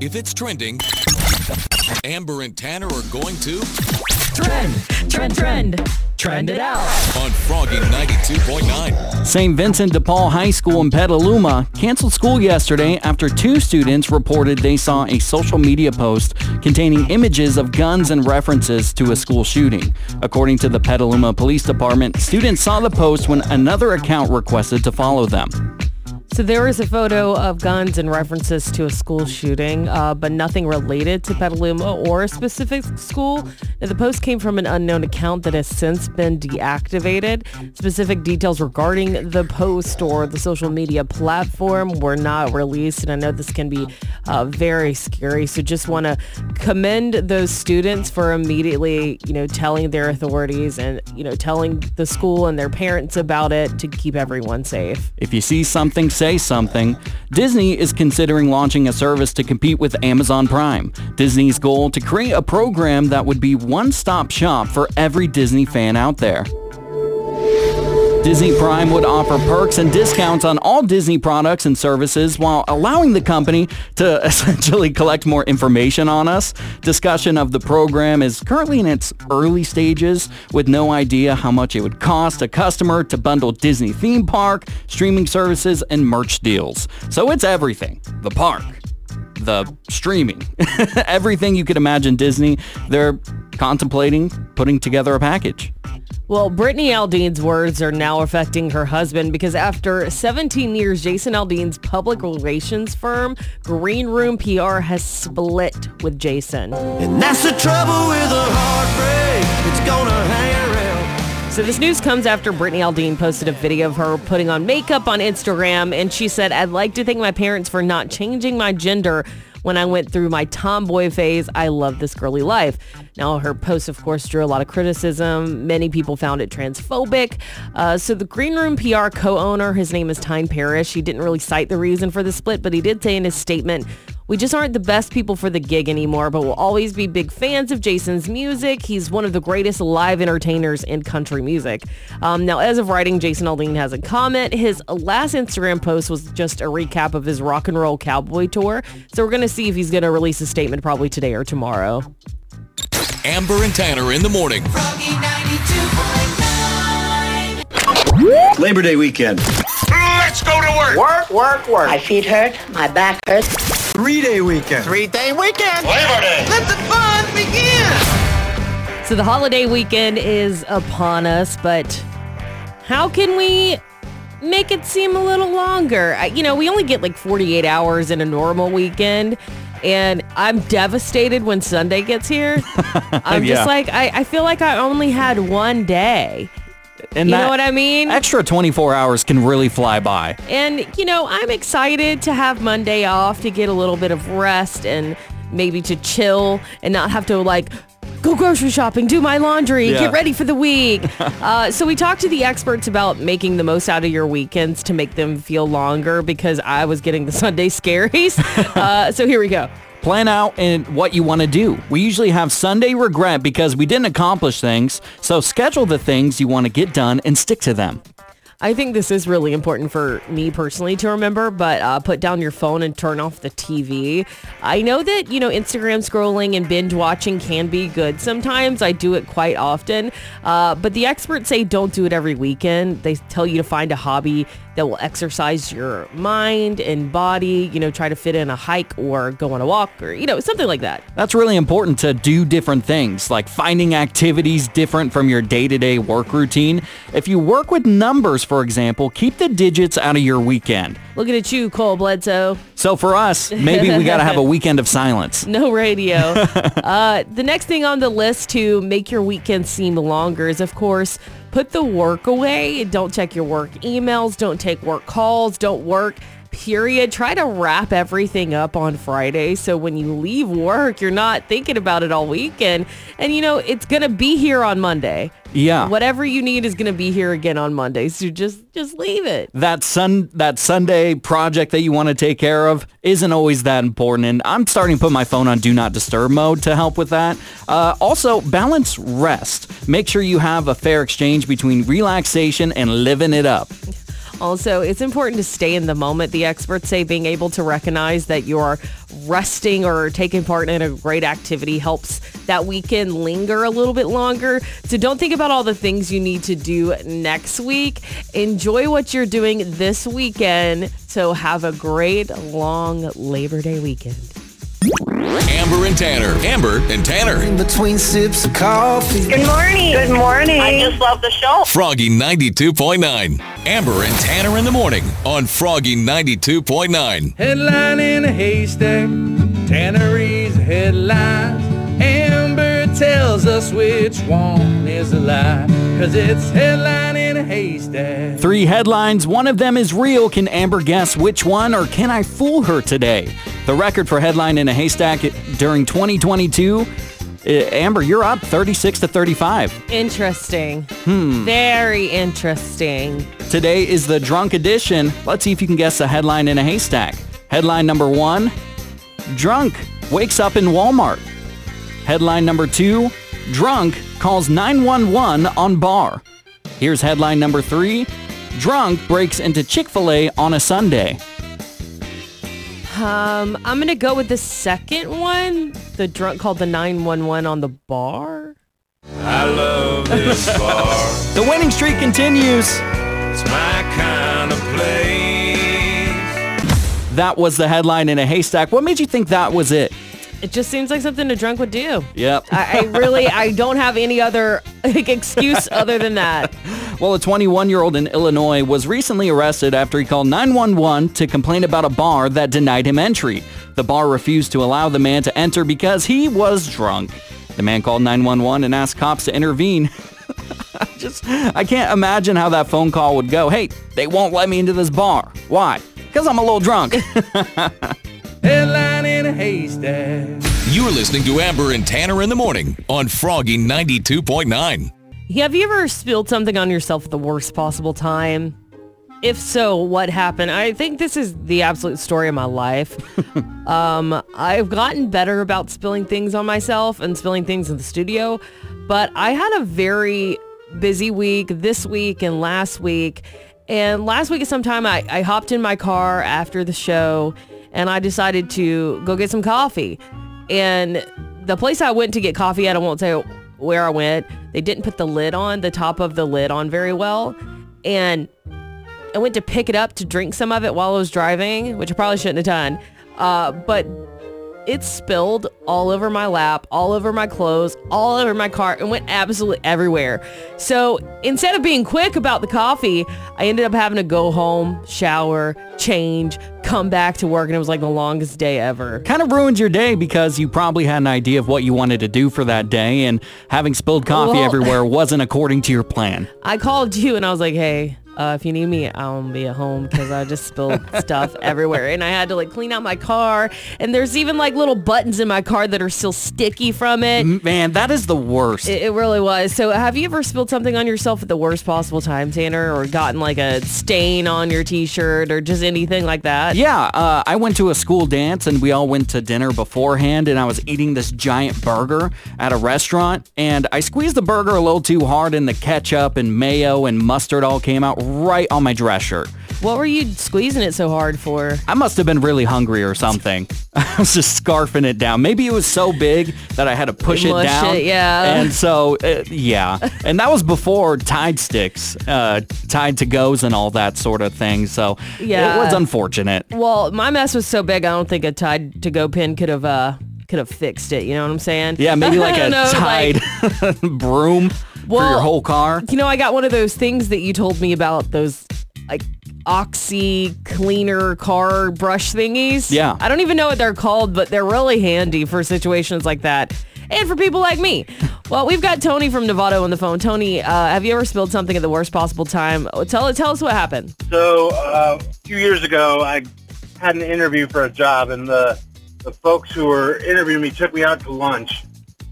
If it's trending, Amber and Tanner are going to Trend, trend, trend. Trend it out. on Froggy 92.9. St. Vincent de Paul High School in Petaluma canceled school yesterday after two students reported they saw a social media post containing images of guns and references to a school shooting. According to the Petaluma Police Department, students saw the post when another account requested to follow them. So there is a photo of guns and references to a school shooting, uh, but nothing related to Petaluma or a specific school. Now, the post came from an unknown account that has since been deactivated. Specific details regarding the post or the social media platform were not released, and I know this can be uh, very scary. So just want to commend those students for immediately, you know, telling their authorities and you know telling the school and their parents about it to keep everyone safe. If you see something, say something. Disney is considering launching a service to compete with Amazon Prime. Disney's goal to create a program that would be one-stop shop for every Disney fan out there. Disney Prime would offer perks and discounts on all Disney products and services while allowing the company to essentially collect more information on us. Discussion of the program is currently in its early stages with no idea how much it would cost a customer to bundle Disney theme park, streaming services, and merch deals. So it's everything. The park, the streaming, everything you could imagine Disney, they're contemplating putting together a package. Well, Brittany Aldean's words are now affecting her husband because after 17 years, Jason Aldean's public relations firm, Green Room PR, has split with Jason. And that's the trouble with a heartbreak. It's gonna hang around. So this news comes after Brittany Aldean posted a video of her putting on makeup on Instagram, and she said, I'd like to thank my parents for not changing my gender when I went through my tomboy phase. I love this girly life. Now, her post, of course, drew a lot of criticism. Many people found it transphobic. Uh, so the Green Room PR co-owner, his name is Tyne Parrish. He didn't really cite the reason for the split, but he did say in his statement, we just aren't the best people for the gig anymore, but we'll always be big fans of Jason's music. He's one of the greatest live entertainers in country music. Um, now, as of writing, Jason Aldean hasn't comment. His last Instagram post was just a recap of his rock and roll cowboy tour. So we're going to see if he's going to release a statement probably today or tomorrow. Amber and Tanner in the morning. Labor Day weekend. Let's go to work. Work, work, work. My feet hurt. My back hurts. Three day weekend. Three day weekend. Labor Day. Let the fun begin. So the holiday weekend is upon us, but how can we make it seem a little longer? I- You know, we only get like 48 hours in a normal weekend. And I'm devastated when Sunday gets here. I'm Yeah. just like, I, I feel like I only had one day. And You know what I mean? Extra 24 hours can really fly by. And, you know, I'm excited to have Monday off to get a little bit of rest and maybe to chill and not have to like go grocery shopping, do my laundry, Yeah. get ready for the week. uh, so we talked to the experts about making the most out of your weekends to make them feel longer because I was getting the Sunday scaries. uh, so here we go. Plan out and what you want to do. We usually have Sunday regret because we didn't accomplish things. So schedule the things you want to get done and stick to them. I think this is really important for me personally to remember, but uh, put down your phone and turn off the TV. I know that, you know, Instagram scrolling and binge watching can be good sometimes. I do it quite often. Uh, but the experts say don't do it every weekend. They tell you to find a hobby that will exercise your mind and body, you know, try to fit in a hike or go on a walk or, you know, something like that. That's really important to do different things, like finding activities different from your day-to-day work routine. If you work with numbers, for example, keep the digits out of your weekend. Looking at you, Cole Bledsoe. So for us, maybe we got to have a weekend of silence. No radio. uh, the next thing on the list to make your weekend seem longer is, of course, put the work away. Don't check your work emails. Don't take work calls. Don't work. Period. Try to wrap everything up on Friday so when you leave work, you're not thinking about it all weekend. And you know, it's going to be here on Monday. Yeah. Whatever you need is going to be here again on Monday. So just just leave it. that sun that Sunday project that you want to take care of isn't always that important and I'm starting to put my phone on do not disturb mode to help with that. Uh, also, balance rest. Make sure you have a fair exchange between relaxation and living it up. Also, it's important to stay in the moment. The experts say being able to recognize that you're resting or taking part in a great activity helps that weekend linger a little bit longer. So don't think about all the things you need to do next week. Enjoy what you're doing this weekend. So have a great long Labor Day weekend. Amber and Tanner. Amber and Tanner. In between sips of coffee. Good morning. Good morning. I just love the show. Froggy 92.9. Amber and Tanner in the morning on Froggy 92.9. Headline in a haystack, Tannery's headlines. Amber tells us which one is a lie, cause it's headline in a haystack. Three headlines. One of them is real. Can Amber guess which one, or can I fool her today? The record for headline in a haystack during 2022. uh, Amber, you're up 36 to 35. Interesting. Hmm. Very interesting. Today is the drunk edition. Let's see if you can guess the headline in a haystack. Headline number one Drunk wakes up in Walmart. Headline number two Drunk calls 911 on bar. Here's headline number three Drunk breaks into Chick fil A on a Sunday. Um, I'm gonna go with the second one. The drunk called the 911 on the bar. I love this bar, The winning streak continues. it's my kind of place. That was the headline in a haystack. What made you think that was it? It just seems like something a drunk would do. Yep. I, I really, I don't have any other like, excuse other than that. Well, a 21 year old in Illinois was recently arrested after he called 911 to complain about a bar that denied him entry. The bar refused to allow the man to enter because he was drunk. The man called 911 and asked cops to intervene. I Just, I can't imagine how that phone call would go. Hey, they won't let me into this bar. Why? Because I'm a little drunk. Headline in a haystack. You're listening to Amber and Tanner in the morning on Froggy 92.9. Have you ever spilled something on yourself at the worst possible time? If so, what happened? I think this is the absolute story of my life. um, I've gotten better about spilling things on myself and spilling things in the studio, but I had a very busy week this week and last week. And last week at some time, I, I hopped in my car after the show and I decided to go get some coffee. And the place I went to get coffee at, I won't say where I went, they didn't put the lid on, the top of the lid on very well. And I went to pick it up to drink some of it while I was driving, which I probably shouldn't have done. Uh, but it spilled all over my lap, all over my clothes, all over my car, and went absolutely everywhere. So instead of being quick about the coffee, I ended up having to go home, shower, change, come back to work, and it was like the longest day ever. kind of ruins your day because you probably had an idea of what you wanted to do for that day, and having spilled coffee Well- everywhere wasn't according to your plan. I called you and I was like, hey, uh, if you need me, I'll be at home because I just spilled stuff everywhere. And I had to like clean out my car. And there's even like little buttons in my car that are still sticky from it. Man, that is the worst. It, it really was. So have you ever spilled something on yourself at the worst possible time, Tanner? Or gotten like a stain on your t-shirt or just anything like that? Yeah, uh, I went to a school dance and we all went to dinner beforehand and I was eating this giant burger at a restaurant and I squeezed the burger a little too hard and the ketchup and mayo and mustard all came out right on my dress shirt. What were you squeezing it so hard for? I must have been really hungry or something. I was just scarfing it down. Maybe it was so big that I had to push it down. it, yeah. And so, uh, yeah. And that was before Tide sticks, uh, Tide to goes and all that sort of thing. So Yeah. it was unfortunate. Well, my mess was so big, I don't think a Tide to go pin could have uh could have fixed it. You know what I'm saying? Yeah, maybe like a don't know, like- Tide broom for your whole car. You know, I got one of those things that you told me about, those like oxy cleaner car brush thingies. Yeah. I don't even know what they're called, but they're really handy for situations like that. And for people like me. Well, we've got Tony from Novato on the phone. Tony, uh, have you ever spilled something at the worst possible time? Oh, Tell tell us what happened. So uh, a few years ago, I had an interview for a job, and the the folks who were interviewing me took me out to lunch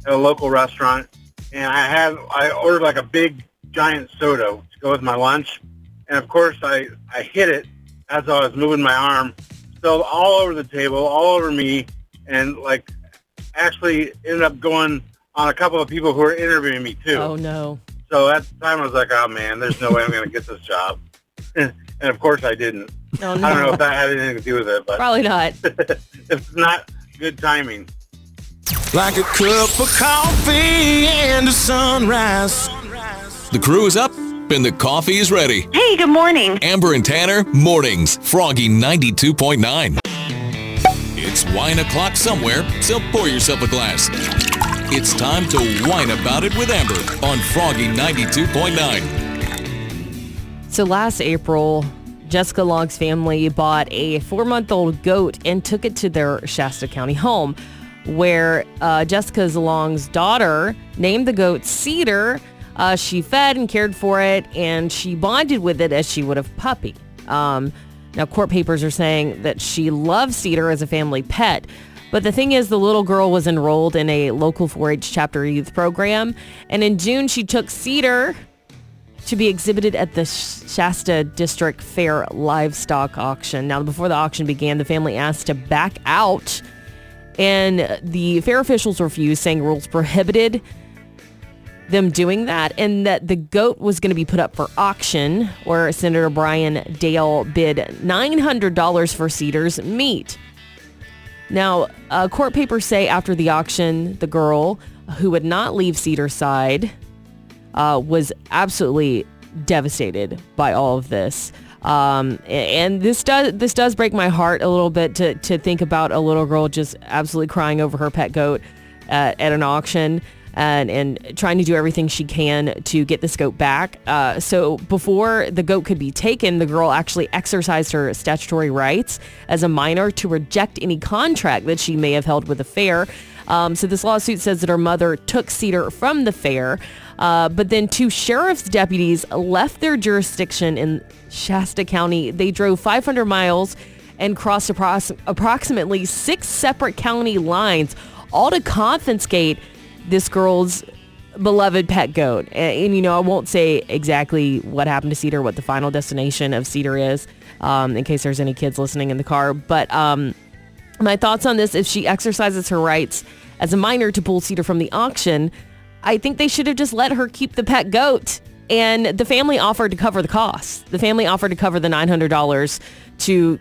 at a local restaurant, and I had I ordered like a big giant soda to go with my lunch, and of course I I hit it as I was moving my arm, spilled all over the table, all over me, and like actually ended up going on a couple of people who were interviewing me too. Oh no. So at the time, I was like, oh man, there's no way I'm going to get this job. And of course I didn't. Oh, I don't know if that had anything to do with it, but Probably not. it's not good timing. Like a cup of coffee and a sunrise. The crew is up and the coffee is ready. Hey, good morning. Amber and Tanner, mornings, Froggy 92.9. It's wine o'clock somewhere, so pour yourself a glass. It's time to whine about it with Amber on Froggy 92.9. So last April, Jessica Long's family bought a four-month-old goat and took it to their Shasta County home, where uh, Jessica's Long's daughter named the goat Cedar. Uh, she fed and cared for it, and she bonded with it as she would have puppy. Um, now, court papers are saying that she loves Cedar as a family pet. But the thing is, the little girl was enrolled in a local 4-H chapter youth program. And in June, she took Cedar to be exhibited at the Shasta District Fair livestock auction. Now, before the auction began, the family asked to back out, and the fair officials refused, saying rules prohibited them doing that, and that the goat was going to be put up for auction, where Senator Brian Dahle bid $900 for Cedar's meat. Now, uh, court papers say after the auction, the girl who would not leave Cedar's side uh, was absolutely devastated by all of this. Um, and this does this does break my heart a little bit to, to think about a little girl just absolutely crying over her pet goat at, at an auction and, and trying to do everything she can to get this goat back. Uh, so before the goat could be taken, the girl actually exercised her statutory rights as a minor to reject any contract that she may have held with the fair. Um, so this lawsuit says that her mother took Cedar from the fair, uh, but then two sheriff's deputies left their jurisdiction in Shasta County. They drove 500 miles and crossed approximately six separate county lines, all to confiscate this girl's beloved pet goat. And, and, you know, I won't say exactly what happened to Cedar, what the final destination of Cedar is, um, in case there's any kids listening in the car. But um, my thoughts on this, if she exercises her rights as a minor to pull Cedar from the auction, I think they should have just let her keep the pet goat. And the family offered to cover the cost. The family offered to cover the $900 to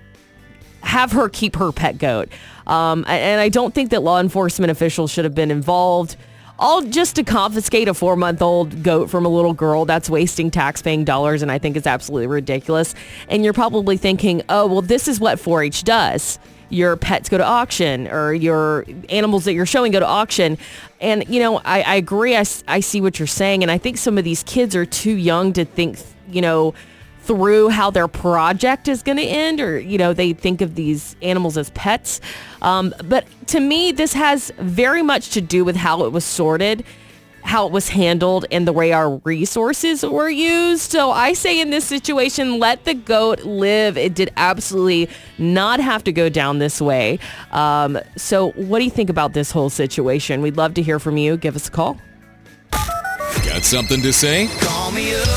have her keep her pet goat. Um, and I don't think that law enforcement officials should have been involved. All just to confiscate a four-month-old goat from a little girl. That's wasting tax-paying dollars, and I think it's absolutely ridiculous. And you're probably thinking, oh, well, this is what 4-H does. Your pets go to auction, or your animals that you're showing go to auction. And, you know, I, I agree. I, I see what you're saying. And I think some of these kids are too young to think, you know, through how their project is going to end or you know they think of these animals as pets um, but to me this has very much to do with how it was sorted how it was handled and the way our resources were used so i say in this situation let the goat live it did absolutely not have to go down this way um, so what do you think about this whole situation we'd love to hear from you give us a call Got something to say? Call me up.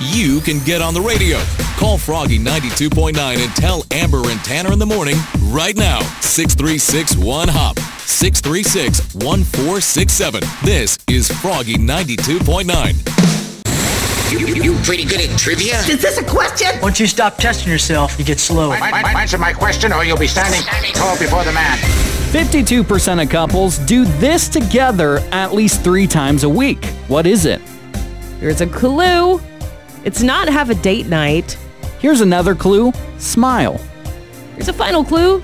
You can get on the radio. Call Froggy 92.9 and tell Amber and Tanner in the morning right now. 636-1HOP. 636-1467. This is Froggy 92.9. You, you, you pretty good at trivia? Is this a question? Once you stop testing yourself, you get slow. Answer my question or you'll be standing tall before the man. 52% of couples do this together at least three times a week. What is it? here's a clue it's not have a date night Here's another clue smile. Here's a final clue.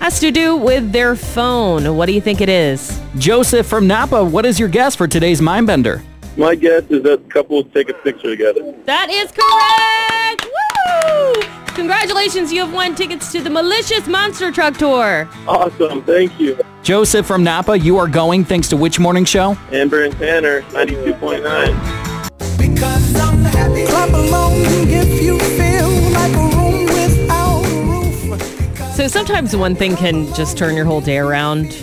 Has to do with their phone. What do you think it is? Joseph from Napa, what is your guess for today's Mindbender? My guess is that couples take a picture together. That is correct! Woo! Congratulations, you have won tickets to the Malicious Monster Truck Tour. Awesome, thank you. Joseph from Napa, you are going thanks to which morning show? Amber and Tanner, 92.9. So sometimes one thing can just turn your whole day around,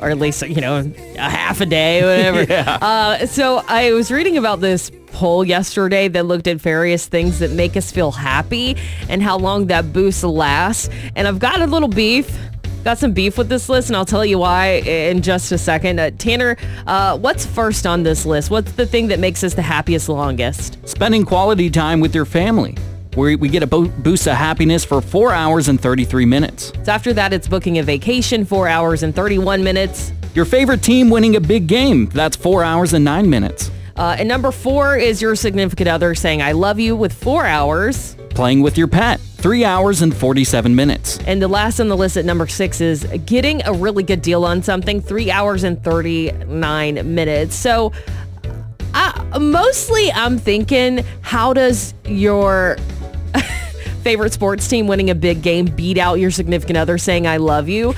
or at least, you know, a half a day, whatever. Yeah. uh, so I was reading about this poll yesterday that looked at various things that make us feel happy and how long that boost lasts. And I've got a little beef. Got some beef with this list, and I'll tell you why in just a second. Uh, Tanner, uh, what's first on this list? What's the thing that makes us the happiest longest? Spending quality time with your family. Where we get a bo- boost of happiness for four hours and 33 minutes. So after that, it's booking a vacation, four hours and 31 minutes. Your favorite team winning a big game, that's four hours and nine minutes. Uh, and number four is your significant other saying I love you with four hours. Playing with your pet, three hours and 47 minutes. And the last on the list at number six is getting a really good deal on something, three hours and 39 minutes. So I, mostly I'm thinking, how does your favorite sports team winning a big game beat out your significant other saying I love you?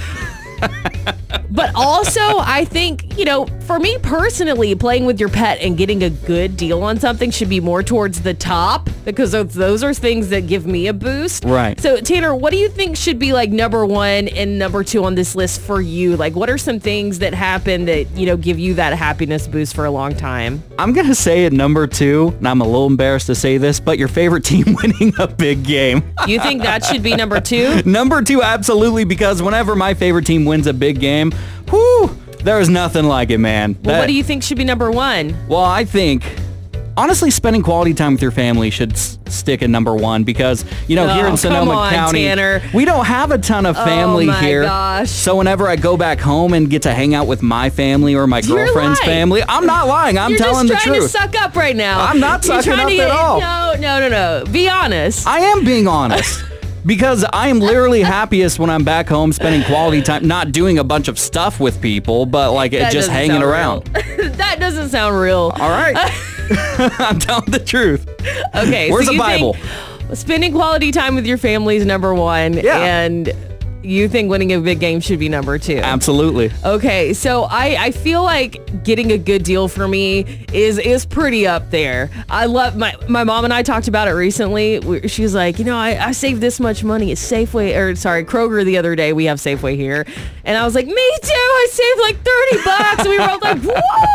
but also, I think, you know, for me personally, playing with your pet and getting a good deal on something should be more towards the top because those, are things that give me a boost. Right. So, Tanner, what do you think should be like number one and number two on this list for you? Like, what are some things that happen that, you know, give you that happiness boost for a long time? I'm going to say at number two, and I'm a little embarrassed to say this, but your favorite team winning a big game. You think that should be number two? number two, absolutely, because whenever my favorite team wins a big game, whoo, there's nothing like it, man. Well, That- what do you think should be number one? Well, I think honestly spending quality time with your family should s- stick at number one because you know here Oh, in Sonoma on, County Tanner. we don't have a ton of Oh, family my here. gosh. So whenever I go back home and get to hang out with my family or my You're girlfriend's lying. family, I'm not lying. I'm You're telling the trying truth. to suck up right now. I'm not You're sucking up at all. No, no, no, no. Be honest. I am being honest. Because I am literally happiest when I'm back home spending quality time, not doing a bunch of stuff with people, but like That just hanging around. that doesn't sound real. All right. I'm telling the truth. Okay. Where's so the Bible? Spending quality time with your family is number one. Yeah. And you think winning a big game should be number two. Absolutely. Okay, so I, I feel like getting a good deal for me is is pretty up there. I love my my mom and I talked about it recently. She was like, you know, I, I saved this much money at Safeway or sorry Kroger the other day. We have Safeway here, and I was like, me too. I saved like thirty bucks. and we were both like, whoa!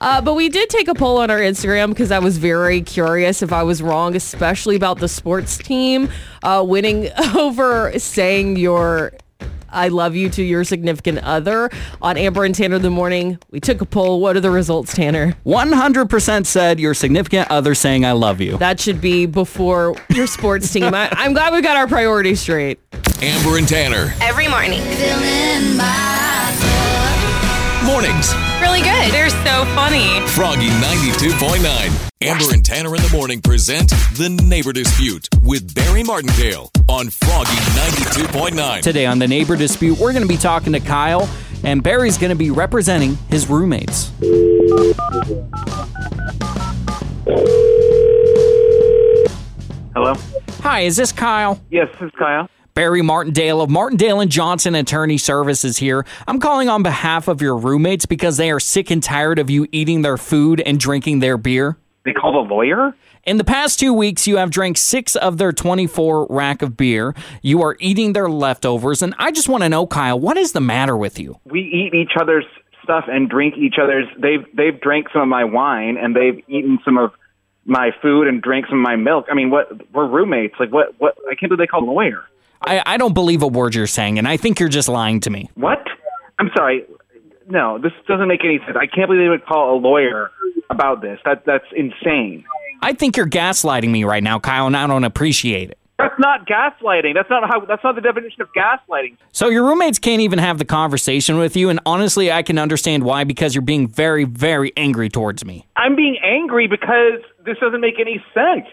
Uh, but we did take a poll on our Instagram because I was very curious if I was wrong, especially about the sports team uh, winning over saying your I love you to your significant other on Amber and Tanner in the morning. We took a poll. What are the results, Tanner? 100% said your significant other saying I love you. That should be before your sports team. I, I'm glad we got our priorities straight. Amber and Tanner. Every morning. Mornings. Really good. They're so funny. Froggy 92.9. Amber and Tanner in the morning present The Neighbor Dispute with Barry Martindale on Froggy 92.9. Today on the neighbor dispute, we're going to be talking to Kyle, and Barry's going to be representing his roommates. Hello? Hi, is this Kyle? Yes, this is Kyle. Barry Martindale of Martindale and Johnson Attorney Services here. I'm calling on behalf of your roommates because they are sick and tired of you eating their food and drinking their beer. They called a lawyer? In the past two weeks, you have drank six of their 24 rack of beer. You are eating their leftovers, and I just want to know, Kyle, what is the matter with you? We eat each other's stuff and drink each other's. They've they've drank some of my wine and they've eaten some of my food and drank some of my milk. I mean, what? We're roommates. Like what? What? I can't believe they called a lawyer. I, I don't believe a word you're saying, and I think you're just lying to me. What? I'm sorry. No, this doesn't make any sense. I can't believe they would call a lawyer about this. That that's insane. I think you're gaslighting me right now, Kyle, and I don't appreciate it. That's not gaslighting. That's not how. That's not the definition of gaslighting. So your roommates can't even have the conversation with you, and honestly, I can understand why because you're being very, very angry towards me. I'm being angry because this doesn't make any sense.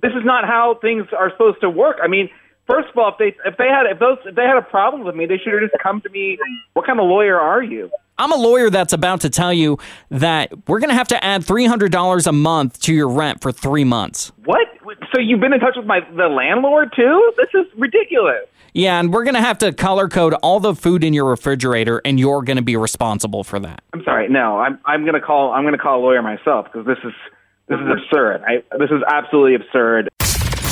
This is not how things are supposed to work. I mean, first of all, if they if they had if those if they had a problem with me, they should have just come to me. What kind of lawyer are you? I'm a lawyer that's about to tell you that we're going to have to add $300 a month to your rent for three months. What? So you've been in touch with my the landlord too? This is ridiculous. Yeah, and we're going to have to color code all the food in your refrigerator, and you're going to be responsible for that. I'm sorry. No, I'm I'm gonna call I'm gonna call a lawyer myself because this is this is absurd. I this is absolutely absurd.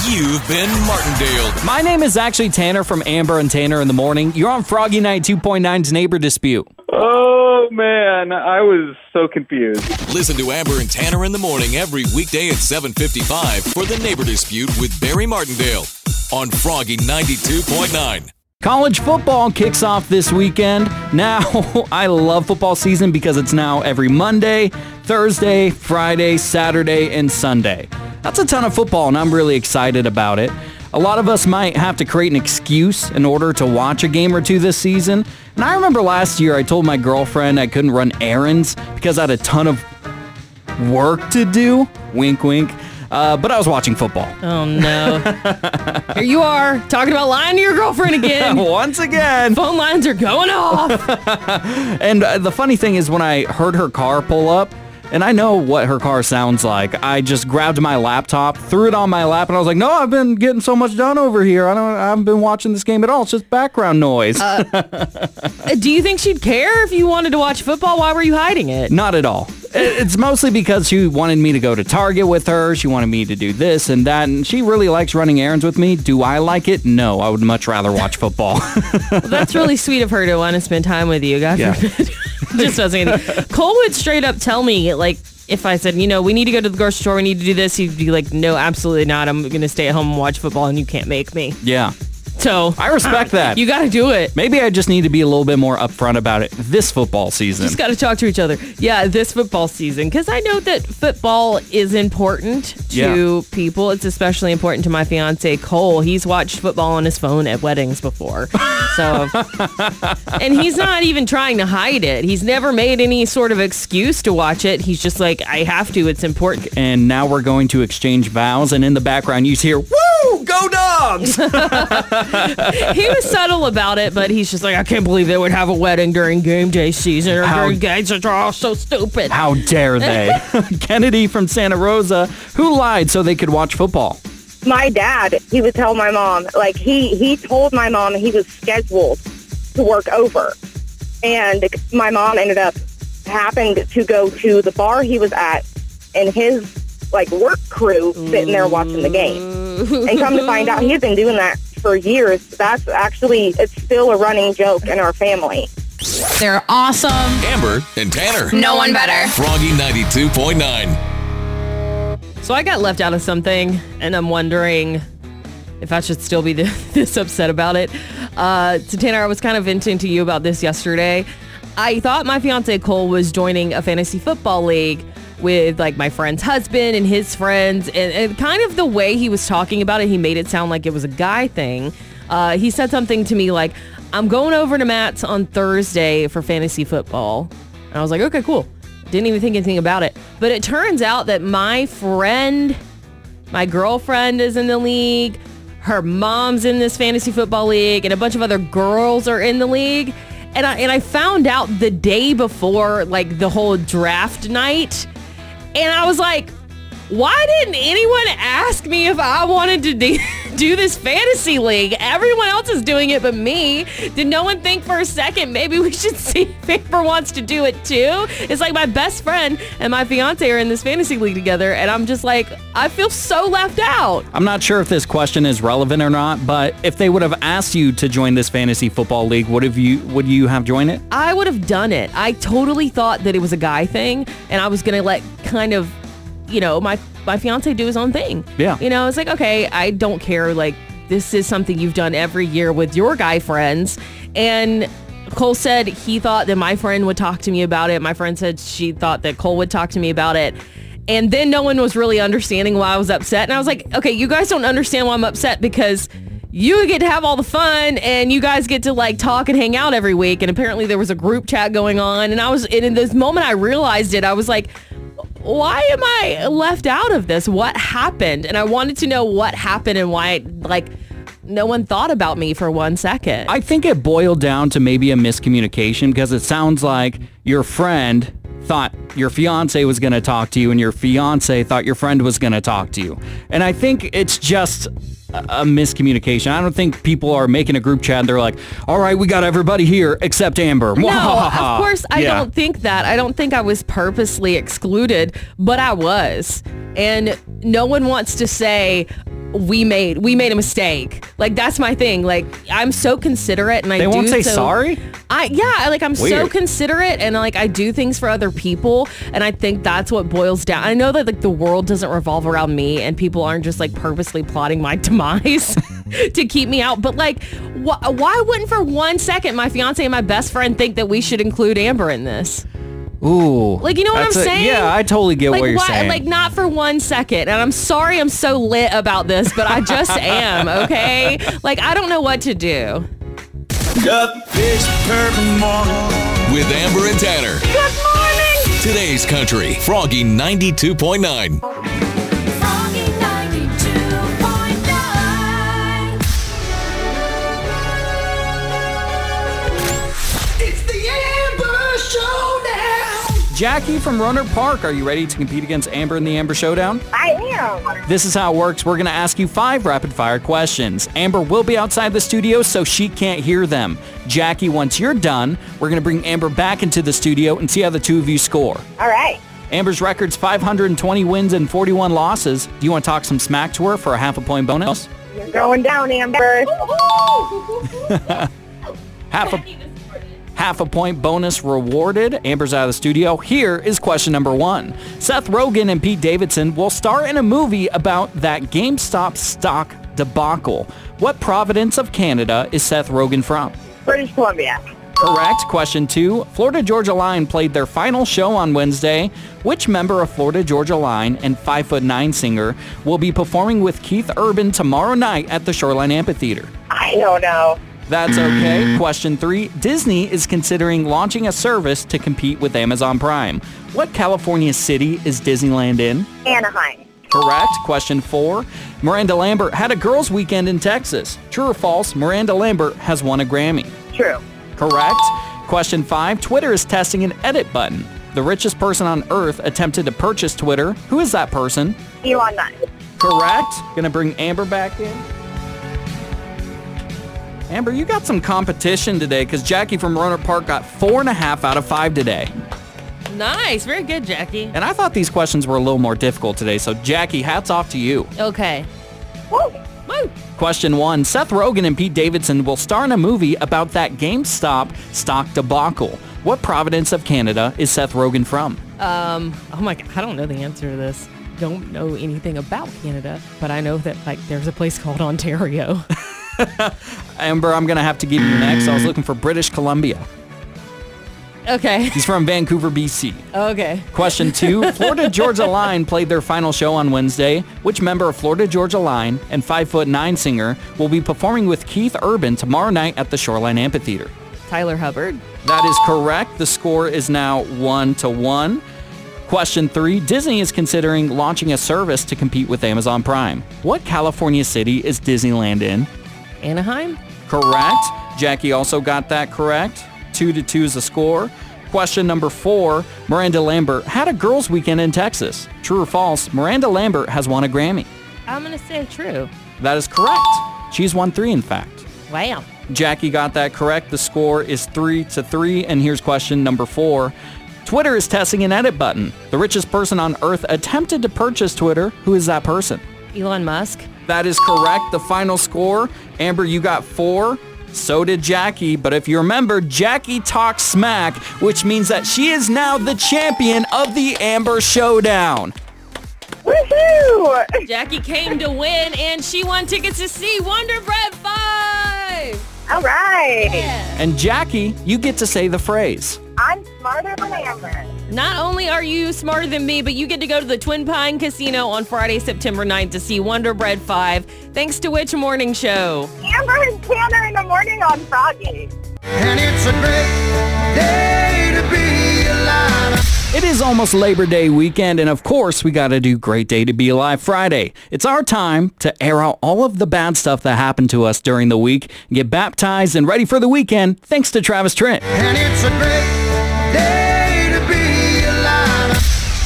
You've been Martindale. My name is actually Tanner from Amber and Tanner in the Morning. You're on Froggy 92.9's Neighbor Dispute. Oh man, I was so confused. Listen to Amber and Tanner in the morning every weekday at 7:55 for The Neighbor Dispute with Barry Martindale on Froggy 92.9. College football kicks off this weekend. Now, I love football season because it's now every Monday, Thursday, Friday, Saturday, and Sunday. That's a ton of football, and I'm really excited about it. A lot of us might have to create an excuse in order to watch a game or two this season. And I remember last year I told my girlfriend I couldn't run errands because I had a ton of work to do. Wink, wink. Uh, but I was watching football. Oh no. Here you are talking about lying to your girlfriend again. Once again. Phone lines are going off. And uh, the funny thing is when I heard her car pull up, and I know what her car sounds like. I just grabbed my laptop, threw it on my lap, and I was like, "No, I've been getting so much done over here. I don't. I haven't been watching this game at all. It's just background noise." Uh, do you think she'd care if you wanted to watch football? Why were you hiding it? Not at all. It's mostly because she wanted me to go to Target with her. She wanted me to do this and that, and she really likes running errands with me. Do I like it? No, I would much rather watch football. Well, that's really sweet of her to want to spend time with you. God Yeah. forbid. Just anything. Cole would straight up tell me, like, if I said, you know, we need to go to the grocery store, we need to do this, he'd be like, no, absolutely not. I'm going to stay at home and watch football, and you can't make me. yeah. So I respect uh, that. you got to do it. Maybe I just need to be a little bit more upfront about it this football season. Just got to talk to each other. Yeah, this football season, because I know that football is important to Yeah. people. It's especially important to my fiance Cole. He's watched football on his phone at weddings before, so and he's not even trying to hide it. He's never made any sort of excuse to watch it. He's just like, I have to. It's important. and now we're going to exchange vows, and in the background you hear, "Woo, go dogs!" he was subtle about it, but he's just like, I can't believe they would have a wedding during game day season or How- during games that are all so stupid. How dare they? Kennedy from Santa Rosa, who lied so they could watch football. My dad, he would tell my mom, like he he told my mom he was scheduled to work over, and my mom ended up happened to go to the bar he was at, and his like work crew sitting there watching the game, and come to find out he had been doing that for years. That's actually it's still a running joke in our family. They're awesome. Amber and Tanner. No one better. Froggy 92.9. So I got left out of something, and I'm wondering if I should still be this upset about it. Uh, to Tanner, I was kind of venting to you about this yesterday. I thought my fiance Cole was joining a fantasy football league with like my friend's husband and his friends, and, and kind of the way he was talking about it, he made it sound like it was a guy thing. Uh, he said something to me like, "I'm going over to Matt's on Thursday for fantasy football," and I was like, "Okay, cool." Didn't even think anything about it. But it turns out that my friend, my girlfriend is in the league, her mom's in this fantasy football league, and a bunch of other girls are in the league. And I and I found out the day before like the whole draft night. And I was like, why didn't anyone ask me if I wanted to do, do this fantasy league? Everyone else is doing it but me. Did no one think for a second maybe we should see if Amber wants to do it too? It's like my best friend and my fiance are in this fantasy league together and I'm just like, I feel so left out. I'm not sure if this question is relevant or not, but if they would have asked you to join this fantasy football league, would have you would you have joined it? I would have done it. I totally thought that it was a guy thing and I was going to let kind of, you know, my my fiance do his own thing. Yeah. You know, it's like, okay, I don't care like this is something you've done every year with your guy friends and Cole said he thought that my friend would talk to me about it. My friend said she thought that Cole would talk to me about it. And then no one was really understanding why I was upset. And I was like, okay, you guys don't understand why I'm upset because you get to have all the fun and you guys get to like talk and hang out every week. And apparently there was a group chat going on. And I was, and in this moment I realized it, I was like, why am I left out of this? What happened? And I wanted to know what happened and why, like, no one thought about me for one second. I think it boiled down to maybe a miscommunication because it sounds like your friend thought your fiance was going to talk to you and your fiance thought your friend was going to talk to you. And I think it's just a miscommunication. I don't think people are making a group chat and they're like, all right, we got everybody here except Amber. No, of course I Yeah. don't think that. I don't think I was purposely excluded, but I was. And no one wants to say we made we made a mistake. Like that's my thing. Like I'm so considerate and I They do won't say so- sorry? I yeah, like I'm so considerate and like I do things for other people and I think that's what boils down. I know that like the world doesn't revolve around me and people aren't just like purposely plotting my demise to keep me out, but like wh- why wouldn't for one second my fiance and my best friend think that we should include Amber in this? Ooh. Like, you know what I'm a- saying? Yeah, I totally get like, what you're why- saying. Like, not for one second. And I'm sorry I'm so lit about this, but I just am, okay? Like, I don't know what to do. Fish purple morning. With Amber and Tanner. Good morning. Today's Country. Froggy 92.9. Jackie from Rohnert Park, are you ready to compete against Amber in the Amber Showdown? I am. This is how it works. We're going to ask you five rapid fire questions. Amber will be outside the studio so she can't hear them. Jackie, once you're done, we're going to bring Amber back into the studio and see how the two of you score. All right. Amber's record's 520 wins and 41 losses. Do you want to talk some smack to her for a half a point bonus? You're going down, Amber. Half a half a point bonus rewarded. Amber's out of the studio. Here is question number one. Seth Rogen and Pete Davidson will star in a movie about that GameStop stock debacle. What province of Canada is Seth Rogen from? British Columbia. Correct. Question two. Florida Georgia Line played their final show on Wednesday. Which member of Florida Georgia Line and 5'9 singer will be performing with Keith Urban tomorrow night at the Shoreline Amphitheater? I don't know. That's okay. Question three. Disney is considering launching a service to compete with Amazon Prime. What California city is Disneyland in? Anaheim. Correct. Question four. Miranda Lambert had a girls' weekend in Texas. True or false? Miranda Lambert has won a Grammy. True. Correct. Question five. Twitter is testing an edit button. The richest person on earth attempted to purchase Twitter. Who is that person? Elon Musk. Correct. Gonna bring Amber back in. Amber, you got some competition today because Jackie from Rohnert Park got four and a half out of five today. Nice. Very good, Jackie. And I thought these questions were a little more difficult today. So Jackie, hats off to you. Okay. Woo. Woo. Question one. Seth Rogen and Pete Davidson will star in a movie about that GameStop stock debacle. What province of Canada is Seth Rogen from? Um, oh my god, I don't know the answer to this. Don't know anything about Canada, but I know that like there's a place called Ontario. Amber, I'm going to have to give you next. I was looking for British Columbia. okay. He's from Vancouver, BC. Okay. Question two. Florida Georgia Line played their final show on Wednesday. Which member of Florida Georgia Line and 5'9 singer will be performing with Keith Urban tomorrow night at the Shoreline Amphitheater? Tyler Hubbard. That is correct. The score is now one to one. Question three. Disney is considering launching a service to compete with Amazon Prime. What California city is Disneyland in? Anaheim. Correct. Jackie also got that correct. Two to two is the score. Question number four. Miranda Lambert had a girls' weekend in Texas. True or false? Miranda Lambert has won a Grammy. I'm gonna say true. That is correct. She's won three, in fact. Wow. Jackie got that correct. The score is three to three. And here's question number four. Twitter is testing an edit button. The richest person on earth attempted to purchase Twitter. Who is that person? Elon Musk. That is correct. The final score, Amber, you got four. So did Jackie. But if you remember, Jackie talks smack, which means that she is now the champion of the Amber Showdown. Woohoo! Jackie came to win, and she won tickets to see Wonder Bread Five. All right. And Jackie, you get to say the phrase. I'm smarter than Amber. Not only are you smarter than me, but you get to go to the Twin Pine Casino on Friday, September 9th to see Wonder Bread 5, thanks to Which Morning Show. Amber and Tanner in the morning on Froggy. And it's a great day to be alive. It is almost Labor Day weekend, and of course, we got to do Great Day to Be Alive Friday. It's our time to air out all of the bad stuff that happened to us during the week, get baptized and ready for the weekend, thanks to Travis Tritt. And it's a great day to be alive.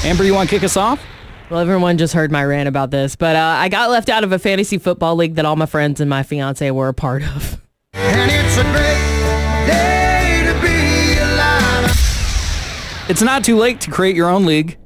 Amber, you want to kick us off? Well, everyone just heard my rant about this, but uh, I got left out of a fantasy football league that all my friends and my fiance were a part of. And it's a great day to be alive. It's not too late to create your own league.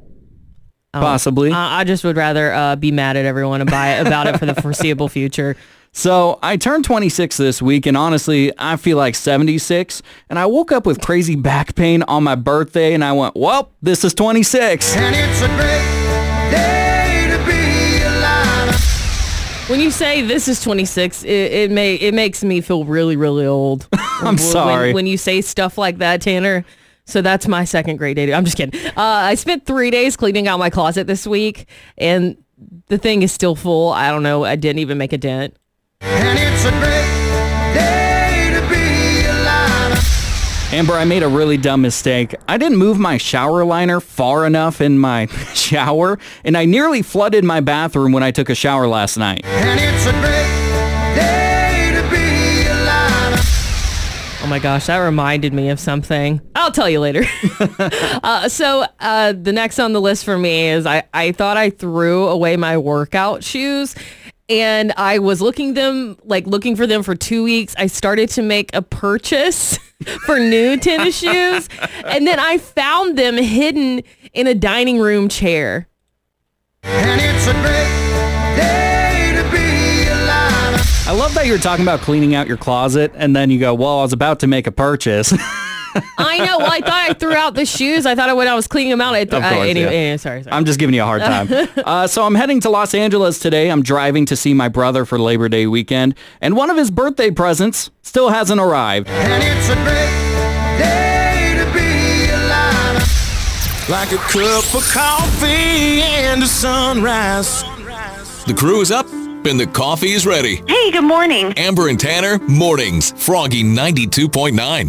Possibly. Uh, I just would rather uh, be mad at everyone and buy about it for the foreseeable future. So I turned 26 this week, and honestly, I feel like 76. And I woke up with crazy back pain on my birthday, and I went, well, this is 26. And it's a great day to be alive. When you say this is 26, it, it may it makes me feel really really old. I'm When- sorry. When, you say stuff like that, Tanner, So that's my second great day. I'm just kidding. Uh, I spent three days cleaning out my closet this week, and the thing is still full. I don't know. I didn't even make a dent. And it's a great day to be alive. Amber, I made a really dumb mistake. I didn't move my shower liner far enough in my shower, and I nearly flooded my bathroom when I took a shower last night. And it's a great day to be alive. Oh my gosh, that reminded me of something. I'll tell you later. uh, so uh, the next on the list for me is I, I thought I threw away my workout shoes and I was looking them like looking for them for two weeks. I started to make a purchase for new tennis shoes and then I found them hidden in a dining room chair. And it's a great day to be alive. I love that you're talking about cleaning out your closet, and then you go, well, I was about to make a purchase. I know. Well, I thought I threw out the shoes. I thought I, when I was cleaning them out. I th- Of course, uh, anyway, yeah. anyway, sorry, sorry. I'm just giving you a hard time. Uh, so I'm heading to Los Angeles today. I'm driving to see my brother for Labor Day weekend, and one of his birthday presents still hasn't arrived. And it's a great day to be alive. Like a cup of coffee and a sunrise. The crew is up and the coffee is ready. Hey, good morning. Amber and Tanner, mornings, Froggy 92.9.